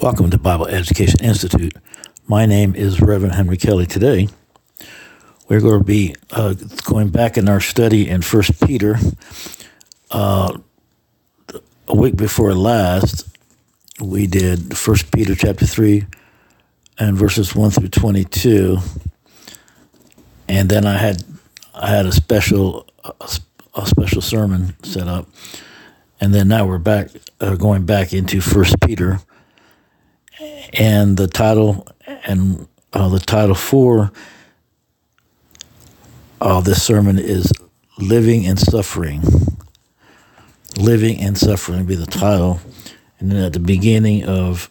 Welcome to Bible Education Institute. My name is Reverend Henry Kelly. Today, we're going to be uh, going back in our study in First Peter. Uh, a week before last, we did First Peter chapter three and verses one through twenty-two, and then I had I had a special a, special sermon set up, and then now we're back uh, going back into First Peter and the title and uh, the title for uh, this sermon is living and suffering. Living and suffering be the title. And then at the beginning of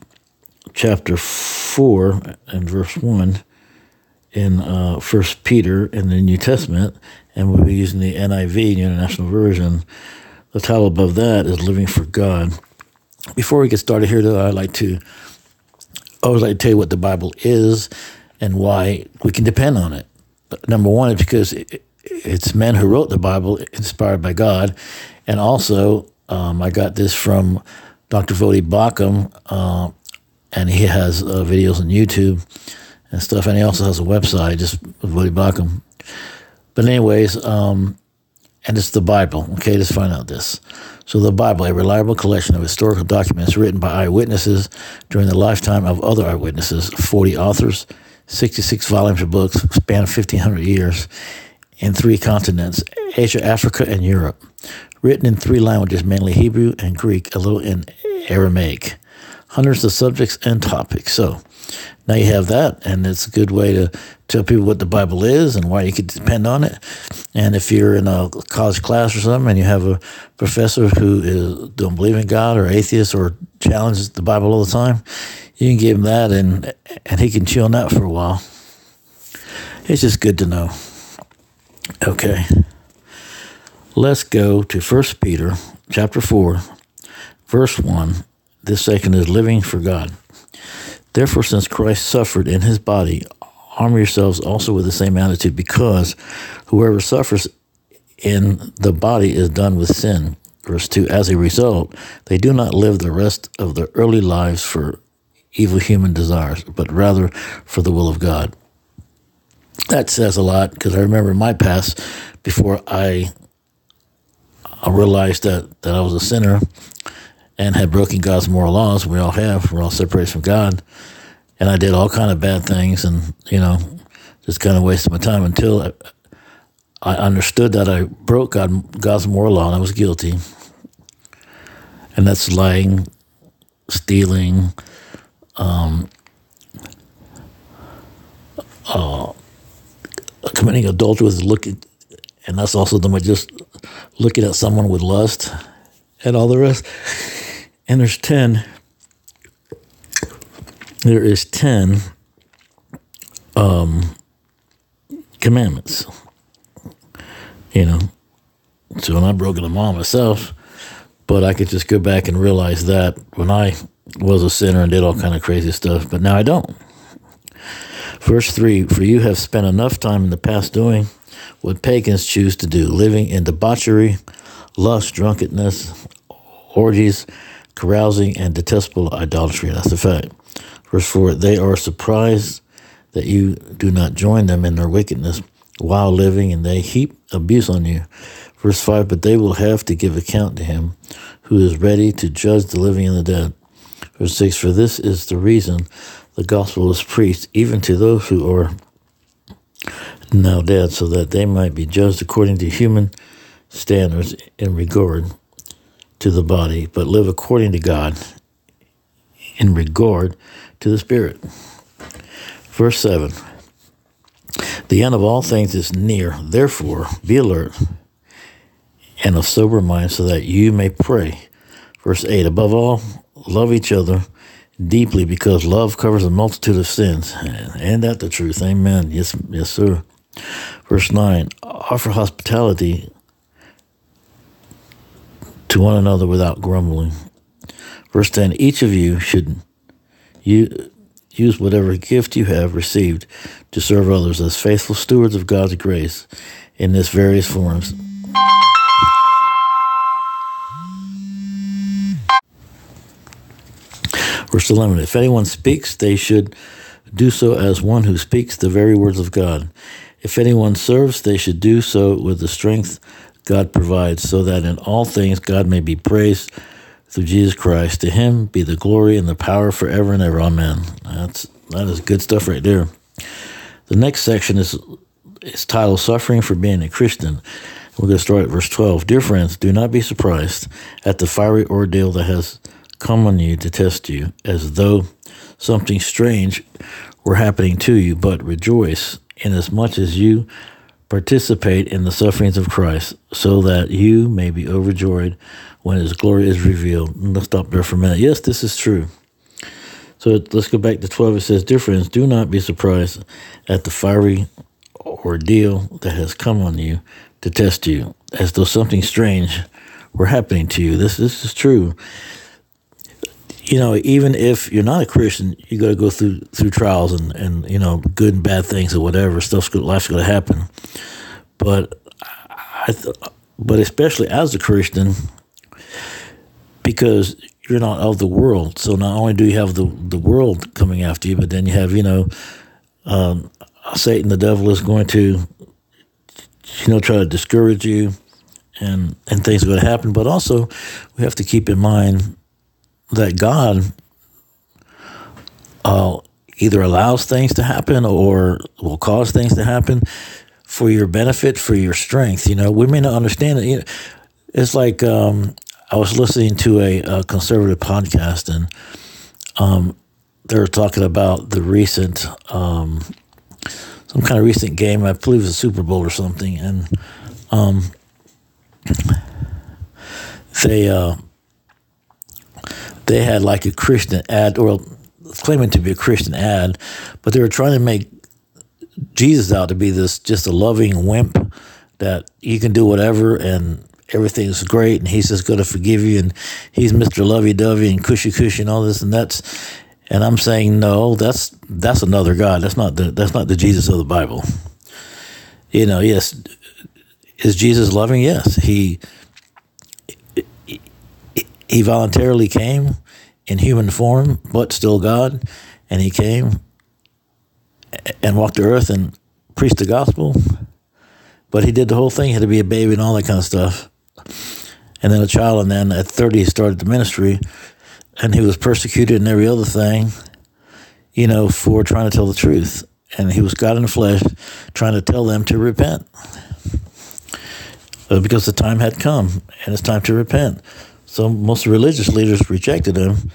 chapter 4 and verse 1 in uh, first peter in the new testament and we'll be using the niv the international version the title above that is living for god. Before we get started here though i'd like to I always like to tell you what the Bible is and why we can depend on it. Number one is because it's men who wrote the Bible, inspired by God, and also um, I got this from Dr. Voddie Baucham, uh, and he has uh, videos on YouTube and stuff, and he also has a website, just Voddie Baucham. But anyways, um, and it's the Bible. Okay, let's find out this. So, the Bible, a reliable collection of historical documents written by eyewitnesses during the lifetime of other eyewitnesses, 40 authors, 66 volumes of books, span of 1,500 years, in three continents Asia, Africa, and Europe. Written in three languages, mainly Hebrew and Greek, a little in Aramaic. Hundreds of subjects and topics. So, now you have that, and it's a good way to tell people what the Bible is and why you can depend on it. And if you're in a college class or something and you have a professor who is, don't believe in God or atheist or challenges the Bible all the time, you can give him that, and and he can chew on that for a while. It's just good to know. Okay, let's go to First Peter chapter four, verse one. This second is living for God. Therefore, since Christ suffered in his body, arm yourselves also with the same attitude, because whoever suffers in the body is done with sin. Verse 2 As a result, they do not live the rest of their early lives for evil human desires, but rather for the will of God. That says a lot because I remember my past, before I, I realized that, that I was a sinner, and had broken God's moral laws. We all have. We're all separated from God, and I did all kind of bad things, and you know, just kind of wasted my time until I, I understood that I broke God, God's moral law, and I was guilty. And that's lying, stealing, um, uh, committing adultery with looking, and that's also the just looking at someone with lust, and all the rest and there's 10 there is 10 um, commandments you know so when i broke them all myself but i could just go back and realize that when i was a sinner and did all kind of crazy stuff but now i don't verse 3 for you have spent enough time in the past doing what pagans choose to do living in debauchery lust drunkenness orgies carousing, and detestable idolatry. That's a fact. Verse 4 They are surprised that you do not join them in their wickedness while living, and they heap abuse on you. Verse 5 But they will have to give account to him who is ready to judge the living and the dead. Verse 6 For this is the reason the gospel is preached, even to those who are now dead, so that they might be judged according to human standards in regard to the body, but live according to God in regard to the Spirit. Verse 7 The end of all things is near. Therefore, be alert and of sober mind so that you may pray. Verse 8 Above all, love each other deeply because love covers a multitude of sins. And that the truth? Amen. Yes, yes, sir. Verse 9 Offer hospitality to one another without grumbling. Verse 10 Each of you should you, use whatever gift you have received to serve others as faithful stewards of God's grace in its various forms. Verse 11 If anyone speaks, they should do so as one who speaks the very words of God. If anyone serves, they should do so with the strength God provides, so that in all things God may be praised through Jesus Christ. To him be the glory and the power forever and ever. Amen. That's that is good stuff right there. The next section is is titled Suffering for Being a Christian. We're going to start at verse 12. Dear friends, do not be surprised at the fiery ordeal that has come on you to test you, as though something strange were happening to you, but rejoice inasmuch as you participate in the sufferings of Christ, so that you may be overjoyed when his glory is revealed. And let's stop there for a minute. Yes, this is true. So let's go back to 12. It says, Dear friends, do not be surprised at the fiery ordeal that has come on you to test you, as though something strange were happening to you. This, this is true. You know, even if you're not a Christian, you got to go through through trials and, and you know good and bad things or whatever. Stuff's life's going to happen, but I, but especially as a Christian, because you're not of the world. So not only do you have the the world coming after you, but then you have you know um, Satan, the devil, is going to you know try to discourage you, and and things are going to happen. But also, we have to keep in mind that God uh, either allows things to happen or will cause things to happen for your benefit, for your strength. You know, we may not understand it. It's like um, I was listening to a, a conservative podcast, and um, they were talking about the recent, um, some kind of recent game. I believe it was a Super Bowl or something, and um, they uh, they had like a Christian ad, or claiming to be a Christian ad, but they were trying to make Jesus out to be this just a loving wimp that you can do whatever and everything's great and he's just going to forgive you and he's Mr. Lovey Dovey and cushy cushy and all this and that's and I'm saying no that's that's another God. That's not the that's not the Jesus of the Bible. You know yes is Jesus loving? Yes. He he voluntarily came in human form but still God and he came and walked the earth and preached the gospel but he did the whole thing. He had to be a baby and all that kind of stuff and then a child, and then at 30 he started the ministry, and he was persecuted and every other thing, you know, for trying to tell the truth. And he was God in the flesh, trying to tell them to repent. Because the time had come, and it's time to repent. So most religious leaders rejected him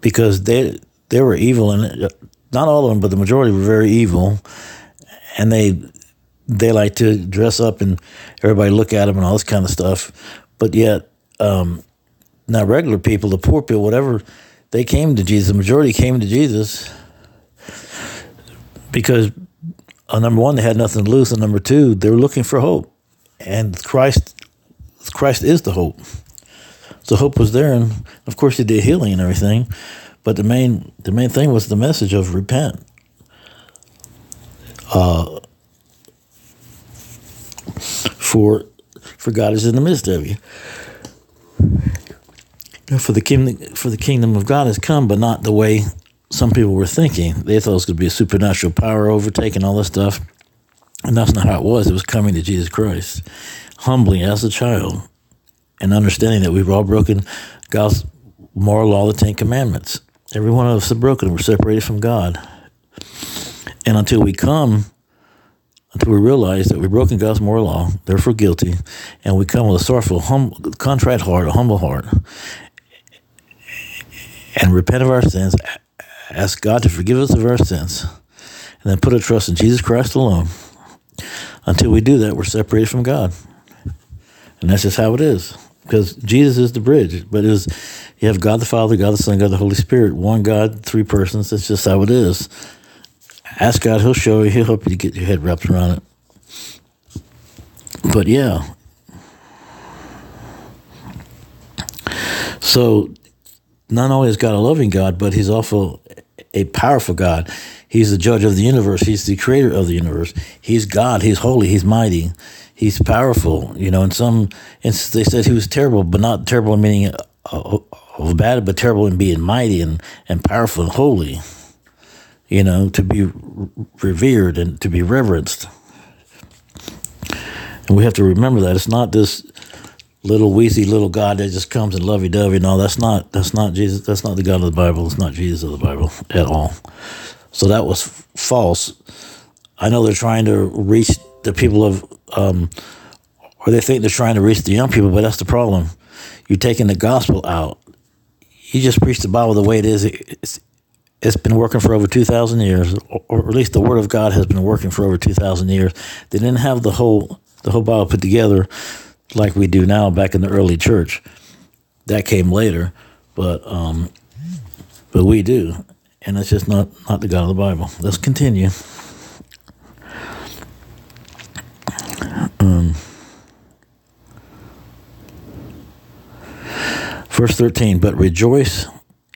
because they they were evil, and not all of them, but the majority were very evil, and they they like to dress up and everybody look at them and all this kind of stuff. But yet, um, now regular people, the poor people, whatever, they came to Jesus. The majority came to Jesus because, uh, number one, they had nothing to lose, and number two, they were looking for hope, and Christ, Christ is the hope. So hope was there, and of course, he did healing and everything. But the main, the main thing was the message of repent. Uh, for for God is in the midst of you. For the kingdom, for the kingdom of God has come, but not the way some people were thinking. They thought it was going to be a supernatural power overtaking all this stuff, and that's not how it was. It was coming to Jesus Christ, humbly as a child, and understanding that we've all broken God's moral law, the Ten Commandments. Every one of us have broken. We're separated from God, and until we come until we realize that we've broken God's moral law, therefore guilty, and we come with a sorrowful, hum, contrite heart, a humble heart, and repent of our sins, ask God to forgive us of our sins, and then put our trust in Jesus Christ alone. Until we do that, we're separated from God. And that's just how it is. Because Jesus is the bridge. But is you have God the Father, God the Son, God the Holy Spirit, one God, three persons. That's just how it is. Ask God, He'll show you. He'll help you to get your head wrapped around it. But yeah. So, not only is God a loving God, but He's also a powerful God. He's the judge of the universe. He's the creator of the universe. He's God. He's holy. He's mighty. He's powerful. You know, in some instances they said he was terrible, but not terrible meaning a, a of bad but terrible in being mighty and, and powerful and holy, you know, to be revered and to be reverenced. And we have to remember that it's not this little wheezy little God that just comes and lovey dovey. No, that's not that's not Jesus. That's not the God of the Bible. It's not Jesus of the Bible at all. So that was false. I know they're trying to reach the people of, um, or they think they're trying to reach the young people, but that's the problem. You're taking the gospel out. You just preach the Bible the way it is. It's, it's been working for over 2,000 years, or at least the Word of God has been working for over 2,000 years. They didn't have the whole the whole Bible put together like we do now back in the early church. That came later, but um, but we do, and it's just not not the God of the Bible. Let's continue. Um, verse thirteen. But rejoice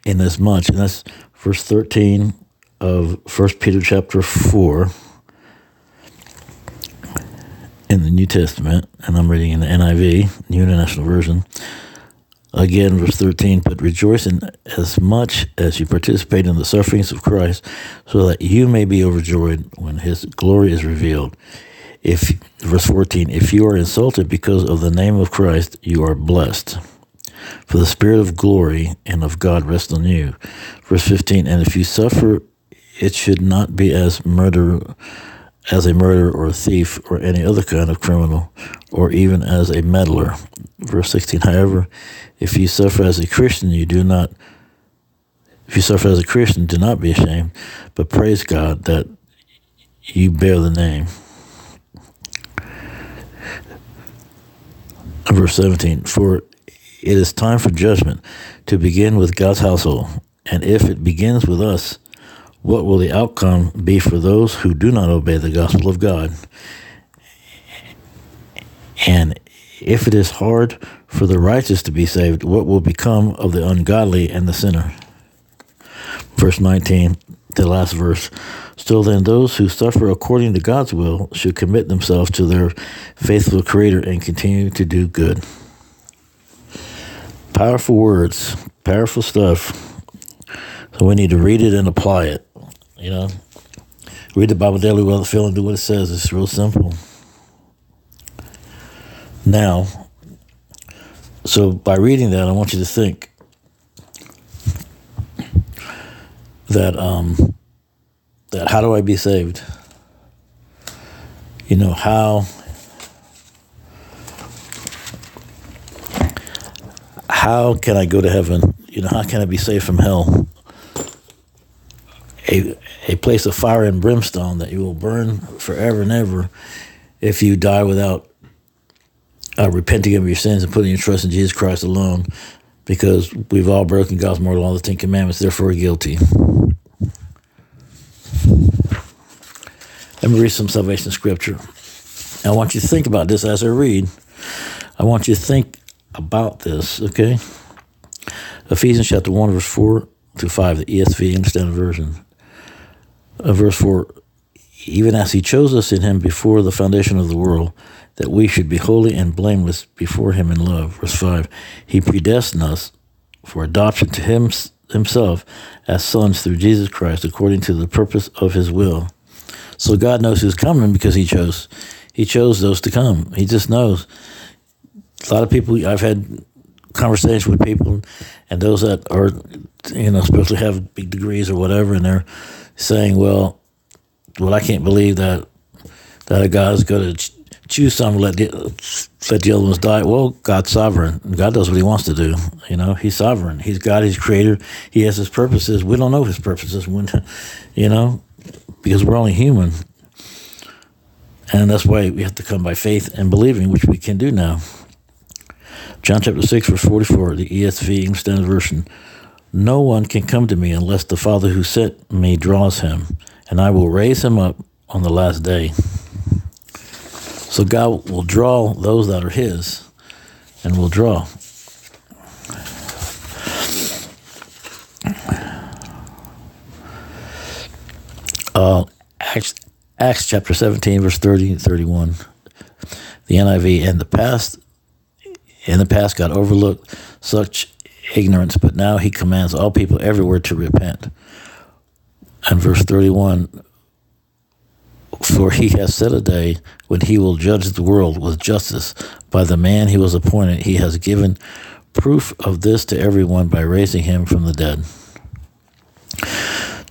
in as much, and that's verse thirteen of First Peter chapter four in the New Testament, and I'm reading in the NIV, New International Version. Again, verse 13, but rejoice in as much as you participate in the sufferings of Christ, so that you may be overjoyed when his glory is revealed. If verse 14, if you are insulted because of the name of Christ, you are blessed. For the spirit of glory and of God rests on you. Verse 15, and if you suffer, it should not be as murder as a murderer or a thief or any other kind of criminal, or even as a meddler. Verse 16, however, if you suffer as a Christian, you do not, if you suffer as a Christian, do not be ashamed, but praise God that you bear the name. Verse 17, for it is time for judgment to begin with God's household, and if it begins with us, what will the outcome be for those who do not obey the gospel of God? And if it is hard for the righteous to be saved, what will become of the ungodly and the sinner? Verse 19, the last verse. Still then, those who suffer according to God's will should commit themselves to their faithful Creator and continue to do good. Powerful words, powerful stuff. So we need to read it and apply it. You know, read the Bible daily, well, feel, and do what it says. It's real simple. Now, so by reading that, I want you to think that um, that how do I be saved? You know how how can I go to heaven? You know how can I be saved from hell? A a place of fire and brimstone that you will burn forever and ever if you die without uh, repenting of your sins and putting your trust in Jesus Christ alone, because we've all broken God's moral law, the Ten Commandments, therefore guilty. Let me read some salvation scripture. I want you to think about this as I read. I want you to think about this, okay? Ephesians chapter 1, verse 4 to 5, the ESV English Standard Version uh, verse 4 even as he chose us in him before the foundation of the world, that we should be holy and blameless before him in love. Verse 5 He predestined us for adoption to him, himself as sons through Jesus Christ, according to the purpose of his will. So God knows who's coming because he chose. He chose those to come. He just knows. A lot of people, I've had conversations with people, and those that are, you know, especially have big degrees or whatever, and they're saying, well, well, I can't believe that that a guy's going to choose some, let the let the other ones die. Well, God's sovereign. God does what He wants to do. You know, He's sovereign. He's God. He's creator. He has His purposes. We don't know His purposes. When, you know, because we're only human, and that's why we have to come by faith and believing, which we can do now. John chapter six, verse forty-four, the ESV English Standard Version. No one can come to me unless the Father who sent me draws him, and I will raise him up on the last day. So God will draw those that are His, and will draw. Uh, Acts, Acts chapter 17, verse 30 and 31. The NIV, in the past, in the past, God overlooked such ignorance, but now he commands all people everywhere to repent. And verse 31 For he has set a day when he will judge the world with justice by the man he was appointed. He has given proof of this to everyone by raising him from the dead.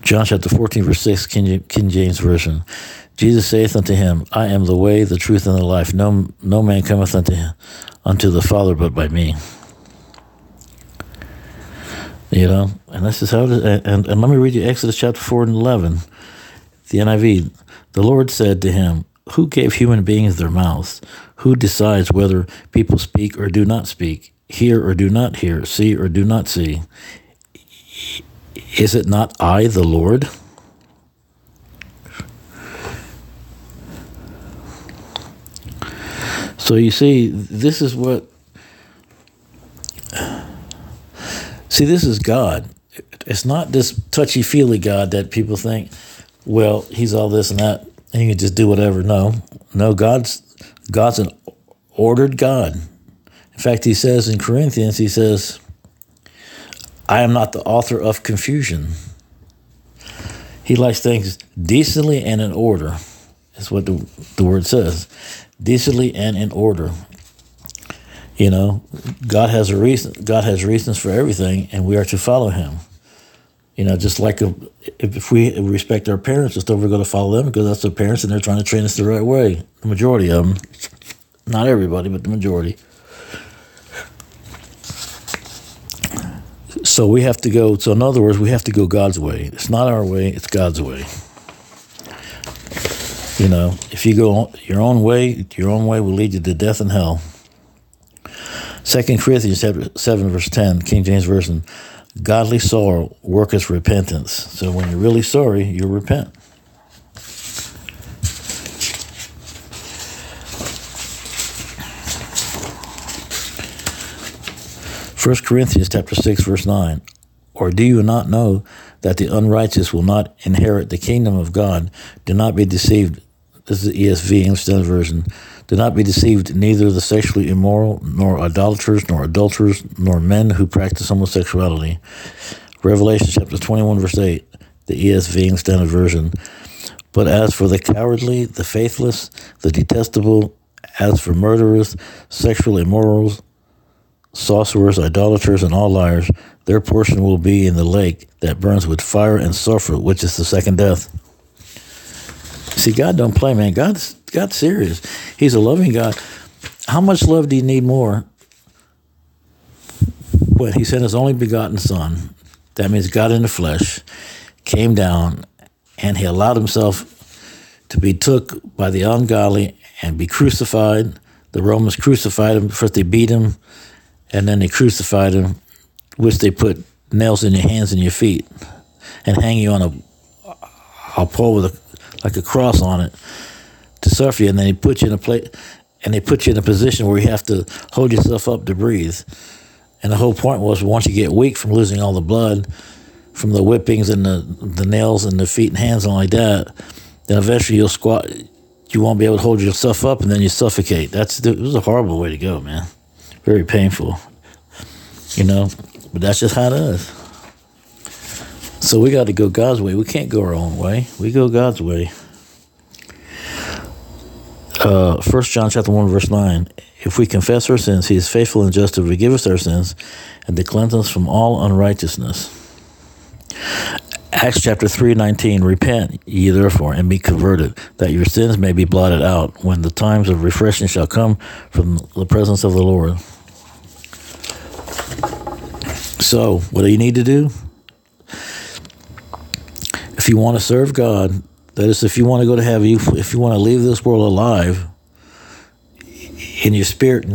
John chapter 14, verse 6, King, James Version. Jesus saith unto him, I am the way, the truth, and the life. No, no man cometh unto, him, unto the Father but by me. You know, and this is how it is. And, and let me read you Exodus chapter 4 and 11, the NIV. The Lord said to him, Who gave human beings their mouths? Who decides whether people speak or do not speak, hear or do not hear, see or do not see? Is it not I, the Lord? So you see, this is what. See, this is God. It's not this touchy feely God that people think, well, he's all this and that, and he can just do whatever. No, no, God's God's an ordered God. In fact, he says in Corinthians, he says, I am not the author of confusion. He likes things decently and in order. That's what the, the word says decently and in order. You know, God has a reason. God has reasons for everything, and we are to follow Him. You know, just like a, if we respect our parents, just over go to follow them because that's their parents, and they're trying to train us the right way. The majority of them, not everybody, but the majority. So we have to go. So in other words, we have to go God's way. It's not our way; it's God's way. You know, if you go your own way, your own way will lead you to death and hell. Second Corinthians chapter seven verse ten, King James Version, godly sorrow worketh repentance. So when you're really sorry, you'll repent. First Corinthians chapter six verse nine. Or do you not know that the unrighteous will not inherit the kingdom of God? Do not be deceived. This is the ESV, English Version. Do not be deceived, neither the sexually immoral, nor idolaters, nor adulterers, nor men who practice homosexuality. Revelation chapter 21, verse 8, the ESV, English Standard Version. But as for the cowardly, the faithless, the detestable, as for murderers, sexual immorals, sorcerers, idolaters, and all liars, their portion will be in the lake that burns with fire and sulfur, which is the second death. See, God don't play, man. God's God's serious. He's a loving God. How much love do you need more? When He sent His only begotten Son, that means God in the flesh, came down, and He allowed Himself to be took by the ungodly and be crucified. The Romans crucified Him. First they beat Him, and then they crucified Him, which they put nails in your hands and your feet, and hang you on a a pole with a like a cross on it to suffer you, and then they put you in a place, and they put you in a position where you have to hold yourself up to breathe. And the whole point was once you get weak from losing all the blood from the whippings and the the nails and the feet and hands and like that, then eventually you'll squat. You won't be able to hold yourself up, and then you suffocate. That's it was a horrible way to go, man. Very painful, you know. But that's just how it is. So we got to go God's way. We can't go our own way. We go God's way. Uh, 1 John chapter 1 verse 9. If we confess our sins, he is faithful and just to forgive us our sins and to cleanse us from all unrighteousness. Acts chapter 3 19. Repent ye therefore and be converted, that your sins may be blotted out when the times of refreshing shall come from the presence of the Lord. So, what do you need to do? if you want to serve God, that is, if you want to go to heaven, if you want to leave this world alive in your spirit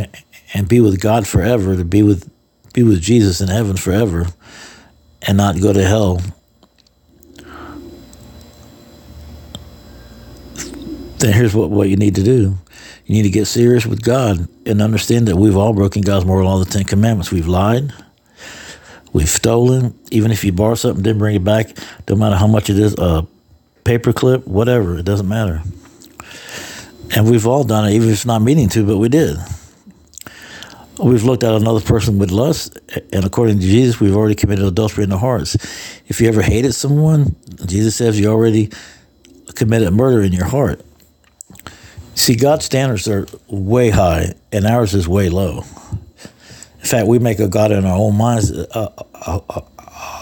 and be with God forever, to be with be with Jesus in heaven forever, and not go to hell, then here's what, what you need to do. You need to get serious with God and understand that we've all broken God's moral law, the Ten Commandments. We've lied. We've stolen, even if you borrow something, didn't bring it back, don't matter how much it is, a paperclip, whatever, it doesn't matter. And we've all done it, even if it's not meaning to, but we did. we've looked at another person with lust, and according to Jesus, we've already committed adultery in our hearts. If you ever hated someone, Jesus says you already committed murder in your heart. See, God's standards are way high, and ours is way low. In fact, we make a God in our own minds, a, a, a,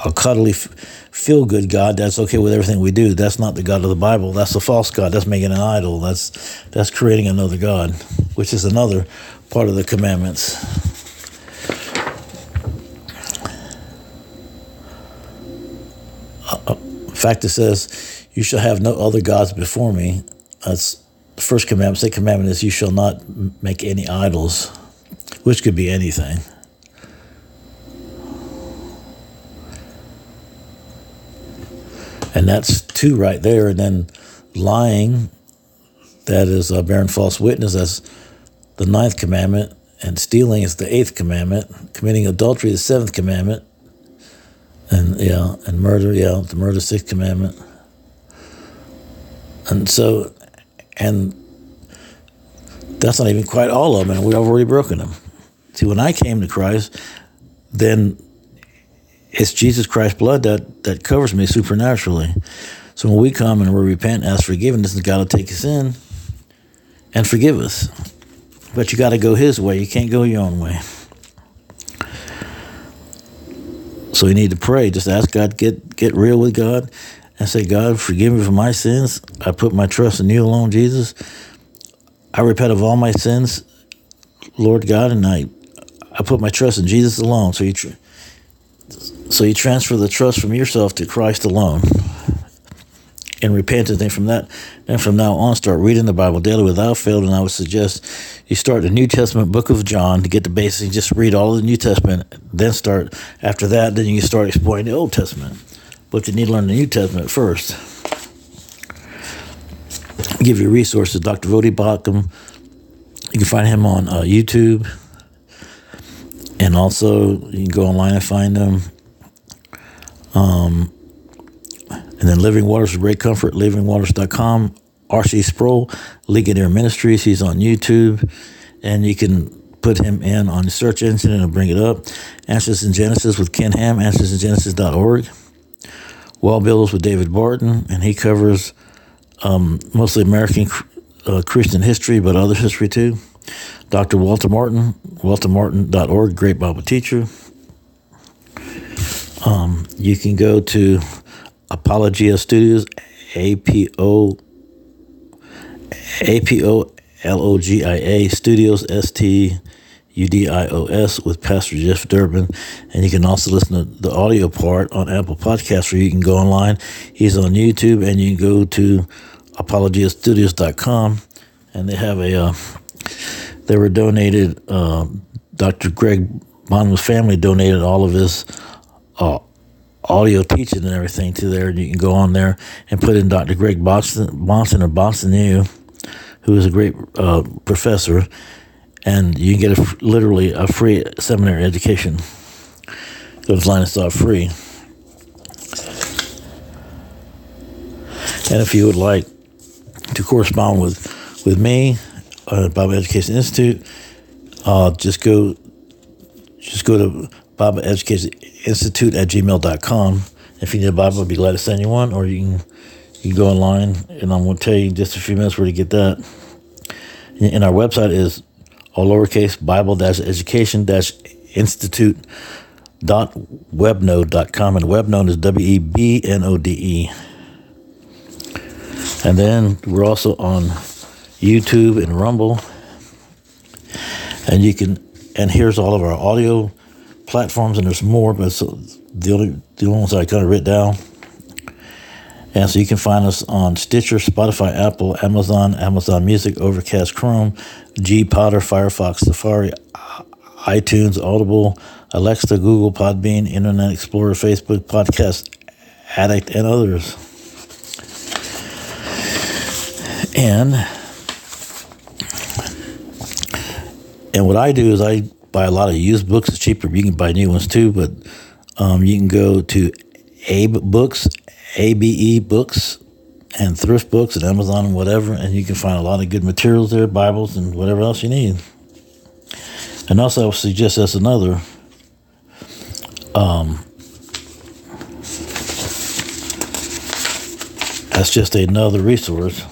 a cuddly, feel good God that's okay with everything we do. That's not the God of the Bible. That's a false God. That's making an idol. That's that's creating another God, which is another part of the commandments. Uh, in fact, it says, "You shall have no other gods before me." That's the first commandment. Second commandment is, "You shall not make any idols," which could be anything. And that's two right there. And then lying, that is uh, bearing false witness, that's the ninth commandment. And stealing is the eighth commandment. Committing adultery the seventh commandment. And yeah, and murder, yeah, the murder, sixth commandment. And so, and that's not even quite all of them, and we've already broken them. See, when I came to Christ, then it's Jesus Christ's blood that, that covers me supernaturally. So when we come and we repent and ask forgiveness, and God will take us in and forgive us. But you got to go His way. You can't go your own way. So you need to pray. Just ask God, get get real with God, and say, God, forgive me for my sins. I put my trust in you alone, Jesus. I repent of all my sins, Lord God, and I I put my trust in Jesus alone. So you. So you transfer the trust from yourself to Christ alone and repent and from that and from now on start reading the Bible daily without fail and I would suggest you start the New Testament book of John to get the basics just read all of the New Testament then start after that then you start exploring the Old Testament but you need to learn the New Testament first I'll give you resources Dr. Voddie Baucham you can find him on uh, YouTube and also you can go online and find him. um, and then Living Waters of Great Comfort, livingwaters.com. R.C. Sproul, Ligonier Ministries. He's on YouTube. And you can put him in on the search engine and it'll bring it up. Answers in Genesis with Ken Ham, answersingenesis.org. WallBuilders with David Barton, and he covers um, mostly American uh, Christian history, but other history too. Dr. Walter Martin, waltermartin.org, great Bible teacher. Um, you can go to Apologia Studios, A P O A P O L O G I A Studios, S T U D I O S, with Pastor Jeff Durbin. And you can also listen to the audio part on Apple Podcasts, where you can go online. He's on YouTube, and you can go to apologiastudios.com, and they have a, uh, they were donated, uh, Dr. Greg Bonham's family donated all of his uh, audio teaching and everything to there. And you can go on there and put in Dr. Greg Boston, Bahnsen or Bonsonu, who is a great uh, professor, and you get a, literally a free seminary education. Go to Linus free. And if you would like to correspond with with me, uh, Bible Education Institute, uh, just go just go to Bible Education Institute at gmail.com. If you need a Bible, I'd be glad to send you one, or you can you can go online, and I'm going to tell you in just a few minutes where to get that. And our website is all lowercase Bible education institute dot webnode.com and webnode is W E B N O D E. And then we're also on YouTube and Rumble. And you can and here's all of our audio platforms, and there's more, but it's the only the ones I kind of written down. And so you can find us on Stitcher, Spotify, Apple, Amazon, Amazon Music, Overcast, Chrome, G Potter, Firefox, Safari, iTunes, Audible, Alexa, Google, Podbean, Internet Explorer, Facebook, Podcast Addict, and others. And and what I do is I buy a lot of used books. It's cheaper. You can buy new ones too, but um, you can go to Abe Books, A B E Books, and Thrift Books and Amazon and whatever, and you can find a lot of good materials there, Bibles and whatever else you need. And also, I would suggest that's another. Um, that's just another resource.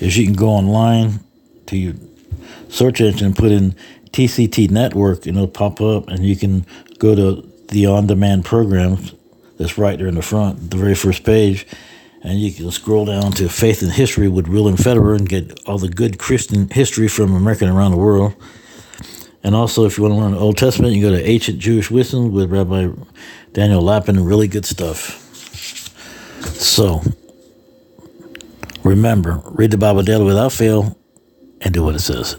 Is you can go online to your search engine and put in TCT network, and it'll pop up, and you can go to the on-demand programs that's right there in the front, the very first page, and you can scroll down to Faith and History with William Federer and get all the good Christian history from America and around the world. And also, if you want to learn the Old Testament, you go to Ancient Jewish Wisdom with Rabbi Daniel Lapin. Really good stuff. So, remember, read the Bible daily without fail and do what it says.